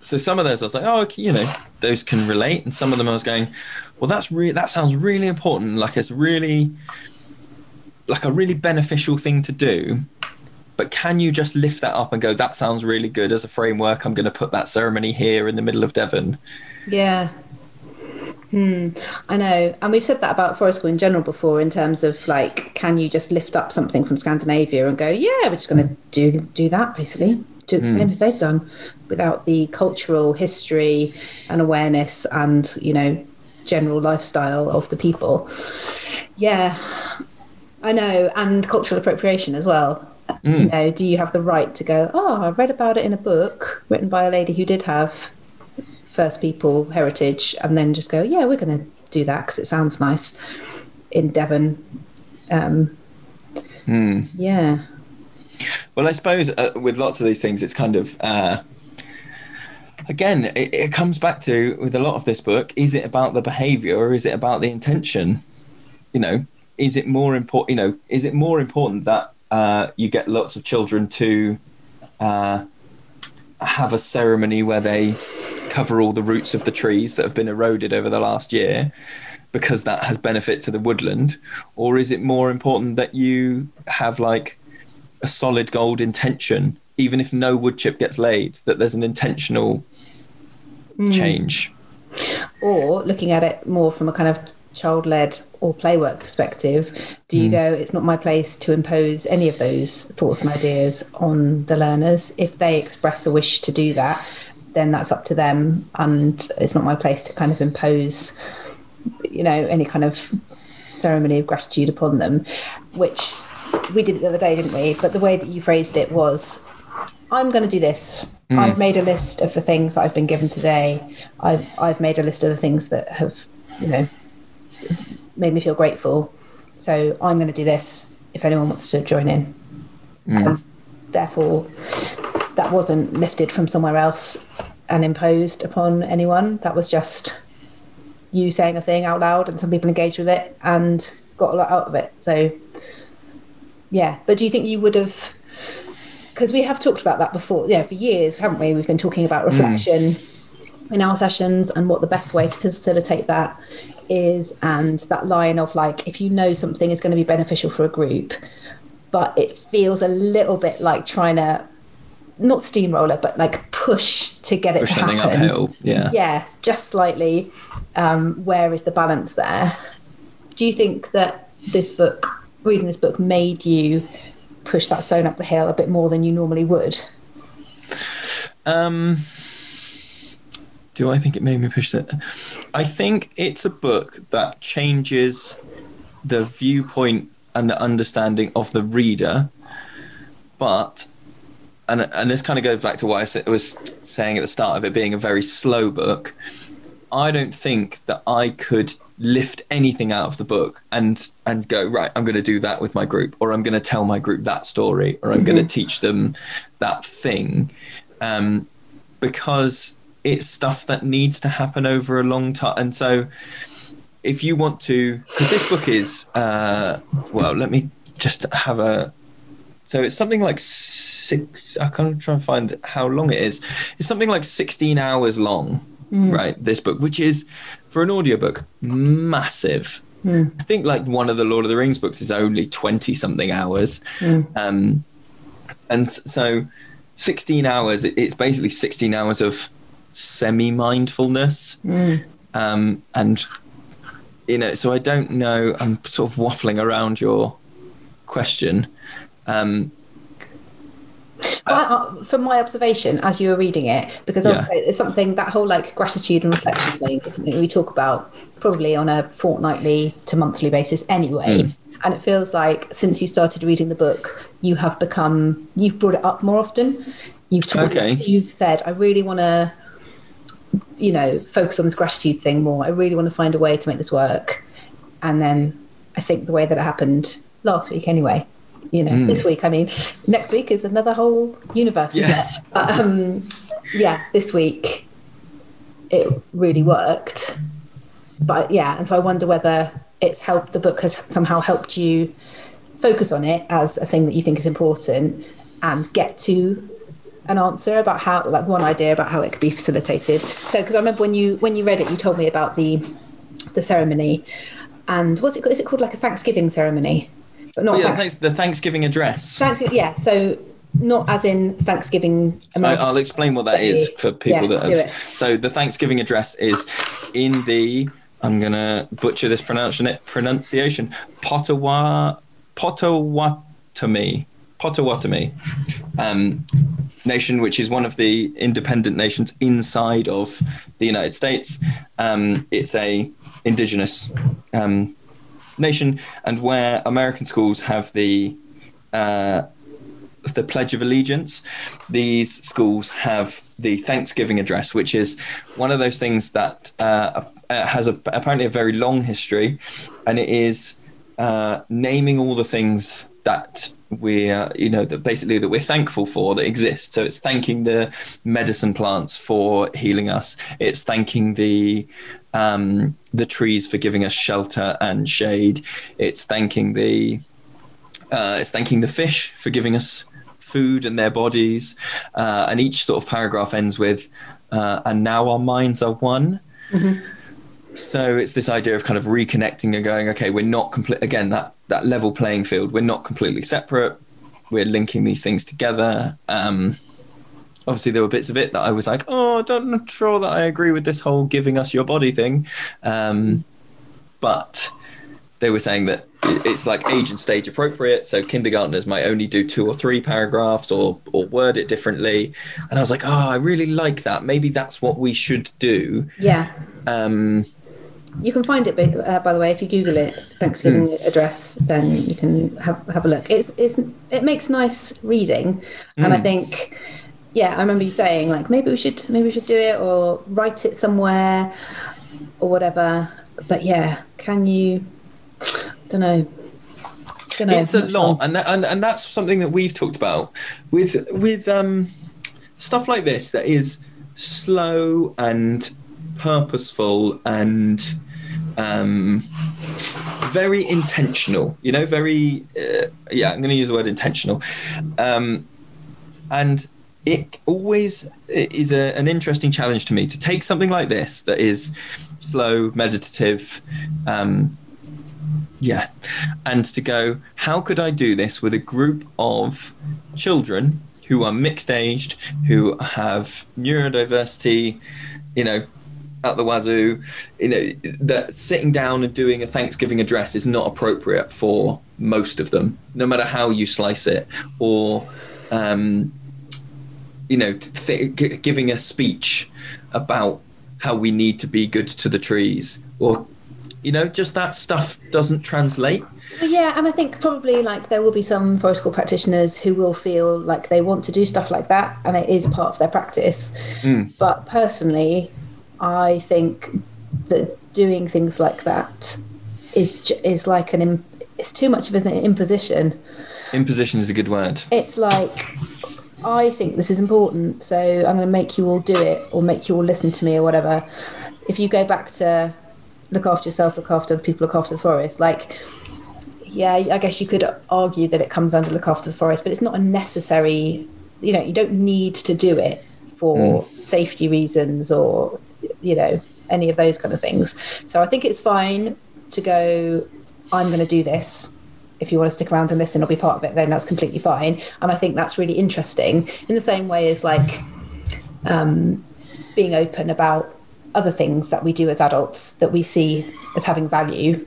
so some of those I was like, oh, you know, those can relate, and some of them I was going, well, that's really that sounds really important. Like it's really like a really beneficial thing to do but can you just lift that up and go that sounds really good as a framework i'm going to put that ceremony here in the middle of devon yeah Hmm, I know. And we've said that about forest school in general before, in terms of like, can you just lift up something from Scandinavia and go, yeah, we're just going to do do that basically, do the mm. same as they've done, without the cultural history and awareness and you know general lifestyle of the people. Yeah, I know, and cultural appropriation as well. Mm. You know, do you have the right to go, oh, I read about it in a book written by a lady who did have First People heritage, and then just go, yeah, we're going to do that because it sounds nice in Devon. Um, mm. Yeah. Well, I suppose uh, with lots of these things, it's kind of. Uh, again, it, it, comes back to with a lot of this book: is it about the behaviour or is it about the intention? You know, is it more important? You know, is it more important that uh, you get lots of children to uh, have a ceremony where they cover all the roots of the trees that have been eroded over the last year? because that has benefit to the woodland, or is it more important that you have like a solid gold intention, even if no wood chip gets laid, that there's an intentional change? Or looking at it more from a kind of child led or playwork perspective, do you hmm. go, it's not my place to impose any of those thoughts and ideas on the learners? If they express a wish to do that, then that's up to them. And it's not my place to kind of impose, you know, any kind of ceremony of gratitude upon them, which we did it the other day, didn't we? But the way that you phrased it was I'm going to do this. Hmm. I've made a list of the things that I've been given today. I've I've made a list of the things that have, you know, made me feel grateful. So I'm going to do this if anyone wants to join in. Um, therefore, that wasn't lifted from somewhere else and imposed upon anyone. That was just you saying a thing out loud, and some people engaged with it and got a lot out of it. So, yeah. But do you think you would have? Because we have talked about that before, yeah, for years, haven't we? We've been talking about reflection in our sessions and what the best way to facilitate that is, and that line of like, if you know something is going to be beneficial for a group, but it feels a little bit like trying to not steamroller, but like push to get it Push to happen. uphill. Yeah. Yeah, just slightly. Um, where is the balance there? Do you think that this book, reading this book, made you push that stone up the hill a bit more than you normally would? Um, do I think it made me push it? I think it's a book that changes the viewpoint and the understanding of the reader, but and and this kind of goes back to what I was saying at the start of it being a very slow book. I don't think that I could lift anything out of the book and and go right. I'm going to do that with my group, or I'm going to tell my group that story, or I'm going to teach them that thing, um, because it's stuff that needs to happen over a long time. And so, if you want to, because this book is, uh, well, let me just have a. So it's something like six. I can't try and find how long it is. It's something like 16 hours long, right? This book, which is for an audiobook, massive. I think like one of the Lord of the Rings books is only 20 something hours. Um, and so 16 hours, it's basically 16 hours of semi mindfulness. Um, and, you know, so I don't know, I'm sort of waffling around your question. Um, Well, I- uh, from my observation, as you were reading it, because Yeah. it's something that whole like gratitude and reflection thing is something we talk about probably on a fortnightly to monthly basis anyway. And it feels like since you started reading the book, you have become you've brought it up more often. You've talked, Okay. you've said, I really want to, you know, focus on this gratitude thing more. I really want to find a way to make this work. And then I think the way that it happened last week, anyway, you know, this week, I mean, next week is another whole universe, isn't Yeah. it? But, um, yeah, this week it really worked. But yeah, and so I wonder whether it's helped, the book has somehow helped you focus on it as a thing that you think is important and get to an answer about how like one idea about how it could be facilitated so because i remember when you when you read it you told me about the the ceremony and what's it is it called like a thanksgiving ceremony but not yeah, thanks- the Thanksgiving address. Thanksgiving, yeah. So not as in Thanksgiving. American- I'll explain what that is for people Yeah, that have. So the Thanksgiving address is in the. I'm gonna butcher this pronunciation. Pronunciation. Pottawa, Potawatomi, Potawatomi, um, nation, which is one of the independent nations inside of the United States. Um, it's a indigenous um, nation, and where American schools have the uh, the Pledge of Allegiance, these schools have the Thanksgiving address, which is one of those things that uh, has a, apparently a very long history, and it is uh, naming all the things that we're, you know, that basically that we're thankful for that exists So it's thanking the medicine plants for healing us. It's thanking the um, the trees for giving us shelter and shade. It's thanking the uh, it's thanking the fish for giving us food and their bodies. Uh, and each sort of paragraph ends with, uh, and now our minds are one. So it's this idea of kind of reconnecting and going, okay, we're not complete again that that level playing field. We're not completely separate. We're linking these things together. Um, obviously, there were bits of it that I was like, oh, I don't not sure that I agree with this whole giving us your body thing. Um, but they were saying that it's like age and stage appropriate. So kindergartners might only do two or three paragraphs or or word it differently. And I was like, oh, I really like that. Maybe that's what we should do. Yeah. Um, You can find it, by- uh, by the way, if you Google it, Thanksgiving Hmm. address, then you can have have a look. It's it's it makes nice reading, and I Hmm. think, yeah, I remember you saying like maybe we should maybe we should do it or write it somewhere or whatever. But yeah, can you? Don't know. Don't know. it's a lot, and, that, and and that's something that we've talked about with with um, stuff like this that is slow and purposeful and um, very intentional. You know, very uh, yeah. I'm going to use the word intentional, um, and it always is a, an interesting challenge to me to take something like this that is slow, meditative. Um, yeah. And to go, how could I do this with a group of children who are mixed aged, who have neurodiversity, you know, at the wazoo, you know, that sitting down and doing a Thanksgiving address is not appropriate for most of them, no matter how you slice it, or, um, you know, th- g- giving a speech about how we need to be good to the trees, or, you know, just that stuff doesn't translate. Yeah, and I think probably like there will be some forest school practitioners who will feel like they want to do stuff like that, and it is part of their practice. But personally, I think that doing things like that is is like an it's too much of an imposition. Imposition is a good word. It's like I think this is important, so I'm going to make you all do it or make you all listen to me or whatever. If you go back to look after yourself, look after the people, look after the forest, like yeah, I guess you could argue that it comes under look after the forest, but it's not a necessary. You know, you don't need to do it for hmm. safety reasons or you know any of those kind of things. So I think it's fine to go. I'm going to do this. If you want to stick around and listen or be part of it, then that's completely fine. And I think that's really interesting. In the same way as like um, being open about other things that we do as adults that we see as having value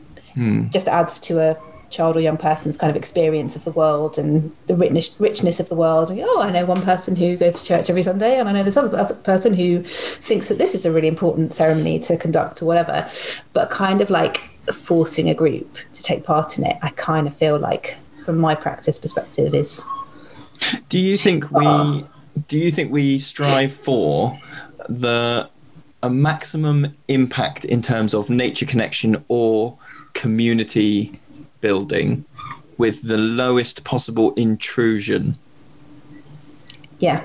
just adds to a child or young person's kind of experience of the world and the richness, richness of the world. And, oh, I know one person who goes to church every Sunday, and I know this other other person who thinks that this is a really important ceremony to conduct or whatever. But kind of like forcing a group to take part in it, I kind of feel like, from my practice perspective, is Do you think far. we do you think we strive for the a maximum impact in terms of nature connection or community building with the lowest possible intrusion? yeah,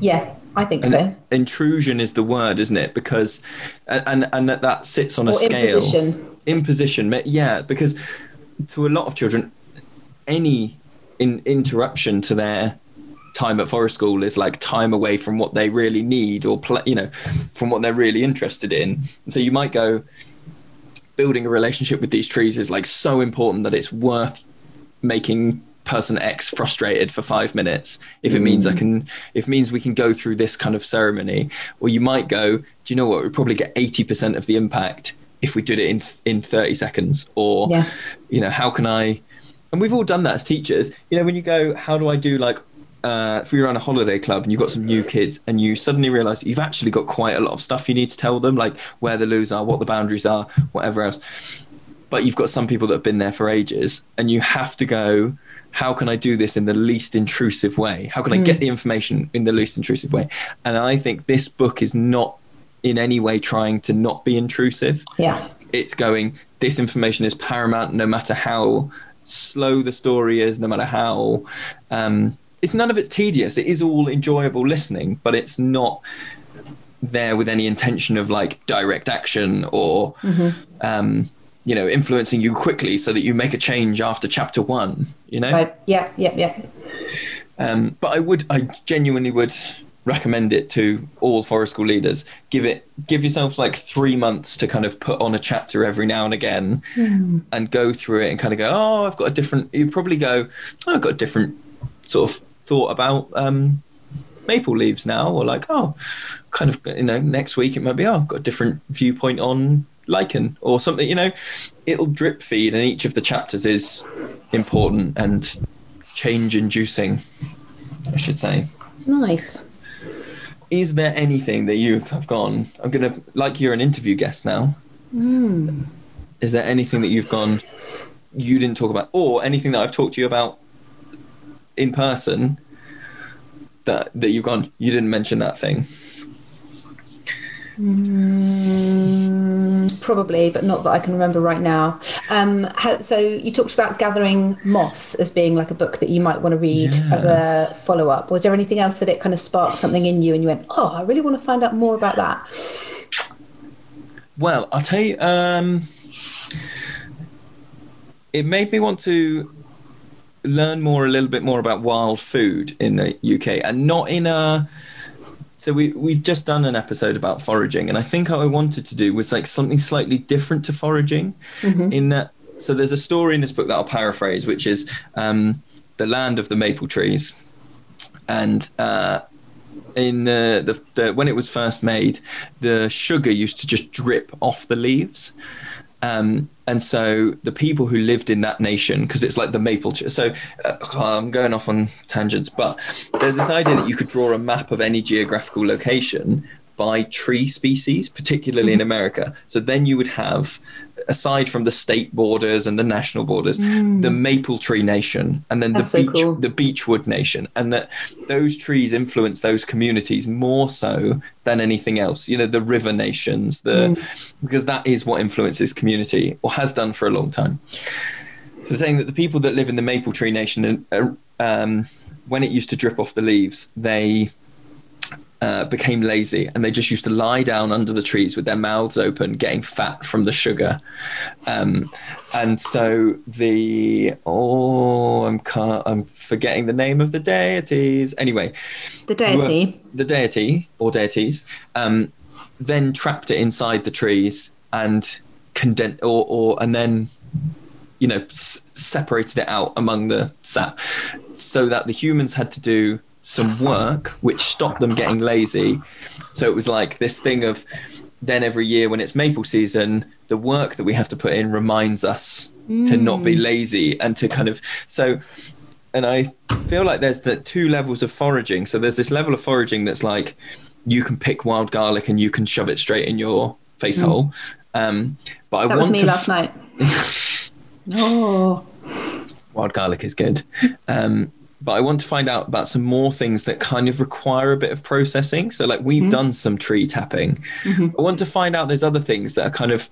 yeah, I think And so. intrusion is the word, isn't it? Because and and, that that sits on a scale. imposition. Imposition, yeah, because to a lot of children, any in, interruption to their time at forest school is like time away from what they really need or pl- you know from what they're really interested in and so you might go building a relationship with these trees is like so important that it's worth making person x frustrated for five minutes if it means i mm. can if it means we can go through this kind of ceremony. Or you might go do you know what? We probably get 80% of the impact if we did it in in 30 seconds. Or Yeah. you know how can i? And we've all done that as teachers. You know when you go how do i do like uh, if you're on a holiday club and you've got some new kids and you suddenly realize you've actually got quite a lot of stuff you need to tell them like where the loos are what the boundaries are whatever else. But you've got some people that have been there for ages and you have to go how can i do this in the least intrusive way? How can i get the information in the least intrusive way? And i think this book is not in any way trying to not be intrusive. Yeah, it's going this information is paramount no matter how slow the story is no matter how um, it's none of it's tedious it is all enjoyable listening but it's not there with any intention of like direct action or um, you know influencing you quickly so that you make a change after chapter one you know right. Yeah, yeah, yeah. um, but I would, I genuinely would recommend it to all forest school leaders. Give it, give yourself like three months to kind of put on a chapter every now and again, Hmm. and go through it and kind of go, oh, I've got a different. You probably go, oh, I've got a different sort of thought about um, maple leaves now, or like, oh, kind of, you know, next week it might be, oh, I've got a different viewpoint on lichen or something. You know, it'll drip feed, and each of the chapters is important and change inducing. I should say Nice. is there anything that you have gone i'm gonna like you're an interview guest now is there anything that you've gone you didn't talk about or anything that i've talked to you about in person that that you've gone you didn't mention that thing Mm, probably, but not that I can remember right now. Um, how, so you talked about gathering moss as being like a book that you might want to read Yeah. as a follow up. Was there anything else that it kind of sparked something in you and you went, oh, I really want to find out more about that? well i'll tell you um it made me want to learn more a little bit more about wild food in the uk and not in a So we we've just done an episode about foraging, and I think what I wanted to do was like something slightly different to foraging. In that, so there's a story in this book that I'll paraphrase, which is um, the land of the maple trees, and uh, in the, the, the when it was first made, the sugar used to just drip off the leaves. Um, and so the people who lived in that nation, because it's like the maple tree. So uh, I'm going off on tangents, but there's this idea that you could draw a map of any geographical location by tree species, particularly in America. So then you would have, aside from the state borders and the national borders, the maple tree nation, and then That's the so beech, cool. the beechwood nation, and that those trees influence those communities more so than anything else. You know, the river nations, the because that is what influences community or has done for a long time. So saying that the people that live in the maple tree nation, uh, um, when it used to drip off the leaves, they uh, became lazy and they just used to lie down under the trees with their mouths open, getting fat from the sugar. Um, and so the oh, I'm I'm forgetting the name of the deities. Anyway, The who were- deity. the deity or deities, um, then trapped it inside the trees and condensed, or, or and then you know s- separated it out among the sap, so that the humans had to do some work which stopped them getting lazy. So it was like this thing of then every year when it's maple season, the work that we have to put in reminds us to not be lazy and to kind of so and I feel like there's the two levels of foraging. So there's this level of foraging that's like you can pick wild garlic and you can shove it straight in your face hole. Um, but I That want was me to last night. oh, wild garlic is good. Um, but I want to find out about some more things that kind of require a bit of processing. So, like, we've mm-hmm. done some tree tapping. Mm-hmm. I want to find out there's other things that are kind of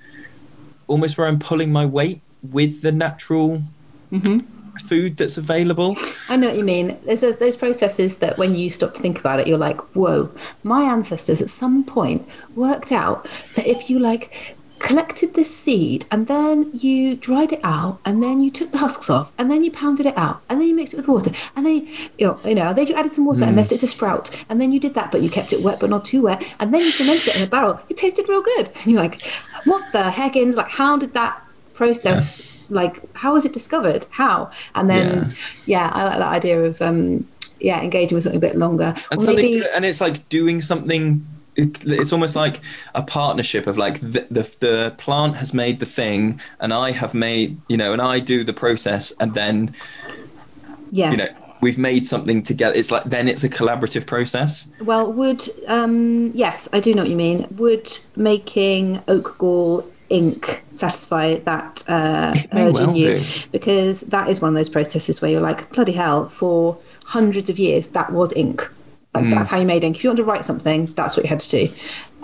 almost where I'm pulling my weight with the natural mm-hmm. food that's available. I know what you mean. There's a, those processes that when you stop to think about it, you're like, whoa, my ancestors at some point worked out that if you like collected this seed and then you dried it out and then you took the husks off and then you pounded it out and then you mixed it with water and then you know, you know then you added some water and left it to sprout and then you did that but you kept it wet but not too wet and then you fermented it in a barrel. It tasted real good. And you're like what the heckins like how did that process like how was it discovered? How? And then yeah, I like that idea of um yeah engaging with something a bit longer. And Or something maybe and it's like doing something it, it's almost like a partnership of like the, the the plant has made the thing and i have made you know and i do the process and then yeah. you know we've made something together. It's like then it's a collaborative process. Well would um yes i do know what you mean. Would making oak gall ink satisfy that uh, urge in you? do. because that is one of those processes where you're like bloody hell for hundreds of years that was ink like Hmm. that's how you made ink. If you want to write something that's what you had to do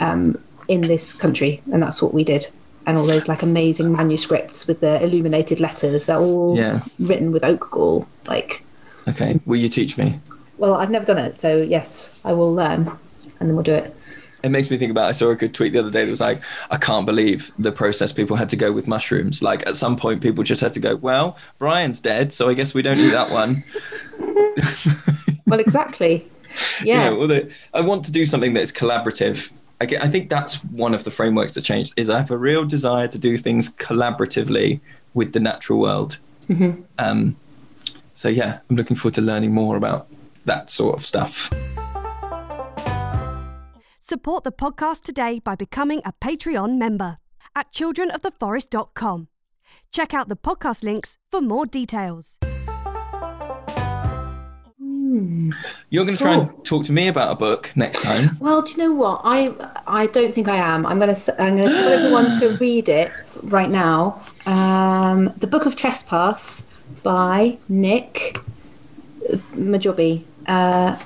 um, in this country and that's what we did. And all those like amazing manuscripts with the illuminated letters they're all Yeah. written with oak gall like. Okay. Will you teach me? Well i've never done it so yes i will learn and then we'll do it. It makes me think about i saw a good tweet the other day that was like i can't believe the process people had to go with mushrooms. Like at some point people just had to go well brian's dead so i guess we don't eat that one. Well exactly Yeah. You know, or I want to do something that's collaborative. I, get, I think that's one of the frameworks that changed. Is I have a real desire to do things collaboratively with the natural world. Mm-hmm. Um, so yeah, I'm looking forward to learning more about that sort of stuff. Support the podcast today by becoming a Patreon member at childrenoftheforest.com. Check out the podcast links for more details. You're going to try Cool. and talk to me about a book next time. Well, do you know what? I I don't think I am. I'm gonna s- I'm gonna tell everyone to read it right now. Um, the Book of Trespass by Nick Majobi. Uh,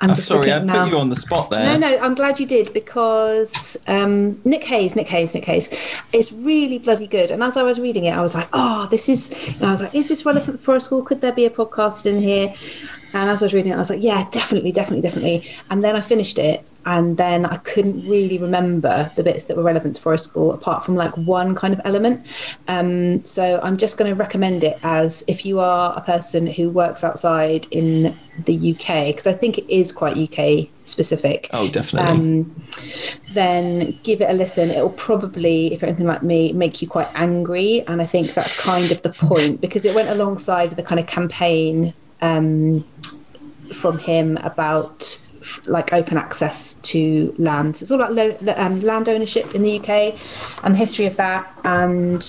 I'm I'm just sorry, I've now. put you on the spot there. No, no, I'm glad you did because um, Nick Hayes, Nick Hayes, Nick Hayes, is really bloody good. And as I was reading it, I was like, oh, this is, and I was like, is this relevant for a school? Could there be a podcast in here? And as I was reading it, I was like, yeah, definitely, definitely, definitely. And then I finished it, and then I couldn't really remember the bits that were relevant to Forest School, apart from like one kind of element. Um, so I'm just going to recommend it as if you are a person who works outside in the UK, because I think it is quite UK specific Oh, definitely. um, then give it a listen. It'll probably, if you're anything like me, make you quite angry. And I think that's kind of the point because it went alongside the kind of campaign um, from him about like open access to land. So it's all about lo- um, land ownership in the UK and the history of that. And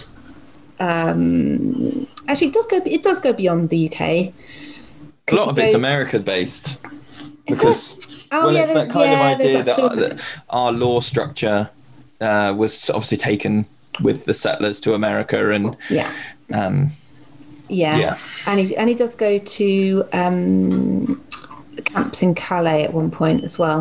um, actually, it does go. It does go beyond the UK. A lot of it's goes- America based. Because? Oh, well, yeah, it's that kind yeah, of idea that that, that our law structure uh, was obviously taken with the settlers to America and Yeah. um, Yeah. Yeah. And he and he does go to um, camps in Calais at one point as well.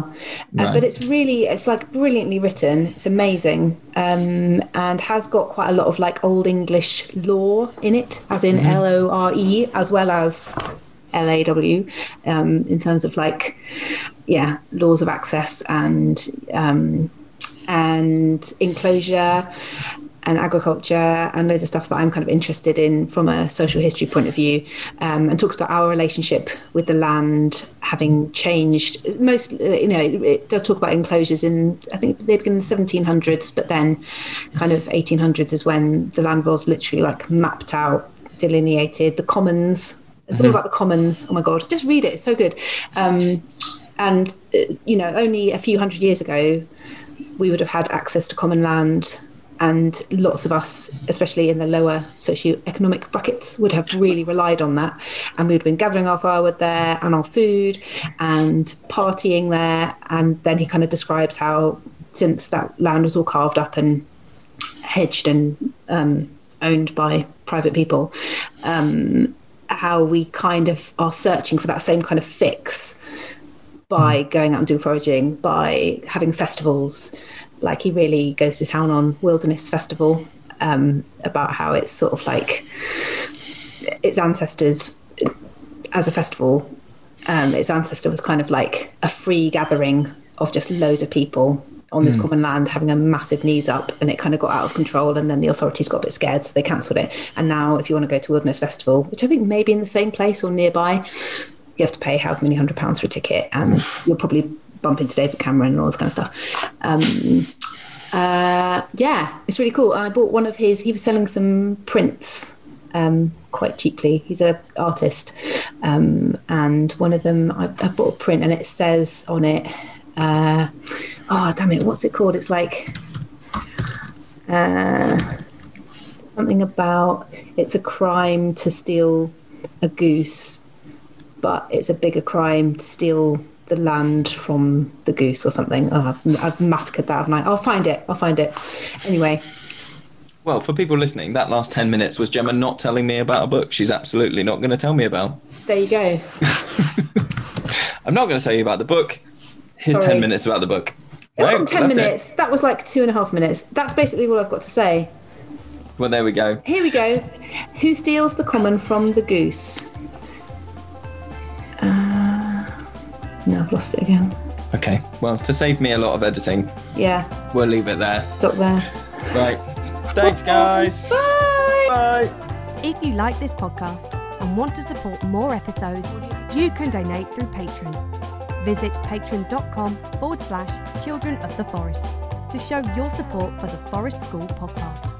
Uh, Right. but it's really it's like brilliantly written. It's amazing. Um, and has got quite a lot of like old English law in it, as in L O R E, as well as L A W, um, in terms of like yeah, laws of access and um, and enclosure and agriculture and loads of stuff that I'm kind of interested in from a social history point of view, um, and talks about our relationship with the land having changed. Most, you know, it, it does talk about enclosures in I think they begin in the 1700s, but then kind of 1800s is when the land was literally like mapped out, delineated. The commons. It's all about the commons. Oh my god, just read it. It's so good. Um, and uh, you know, only a few hundred years ago, we would have had access to common land and lots of us especially in the lower socioeconomic brackets would have really relied on that and we'd been gathering our firewood there and our food and partying there and then he kind of describes how since that land was all carved up and hedged and um, owned by private people um, how we kind of are searching for that same kind of fix by going out and doing foraging, by having festivals. Like he really goes to town on Wilderness Festival um, about how it's sort of like its ancestors as a festival. Um, its ancestor was kind of like a free gathering of just loads of people on this common land having a massive knees up and it kind of got out of control and then the authorities got a bit scared so they cancelled it and now if you want to go to wilderness festival which i think may be in the same place or nearby you have to pay however many hundred pounds for a ticket, and you'll probably bump into David Cameron and all this kind of stuff. Um, uh, yeah, it's really cool. I bought one of his. He was selling some prints um, quite cheaply. He's an artist, um, and one of them I, I bought a print, and it says on it, uh, "Oh damn it, what's it called?" It's like. Uh, something about it's a crime to steal a goose but it's a bigger crime to steal the land from the goose or something. Oh, I've, I've massacred that, haven't I? I'll find it. I'll find it. Anyway, well, for people listening, that last 10 minutes was Gemma not telling me about a book she's absolutely not going to tell me about. there you go. I'm not going to tell you about the book. Here's Sorry. 10 minutes about the book. It No, wasn't 10 left it. minutes. That was like two and a half minutes. That's basically all I've got to say. Well, there we go. Here we go. Who steals the common from the goose? No, I've lost it again. Okay. Well, to save me a lot of editing, Yeah, we'll leave it there. stop there. Right. Thanks, guys. Bye. Bye. If you like this podcast, and want to support more episodes, you can donate through Patreon. Visit patreon.com forward slash children of the forest to show your support for the Forest School podcast.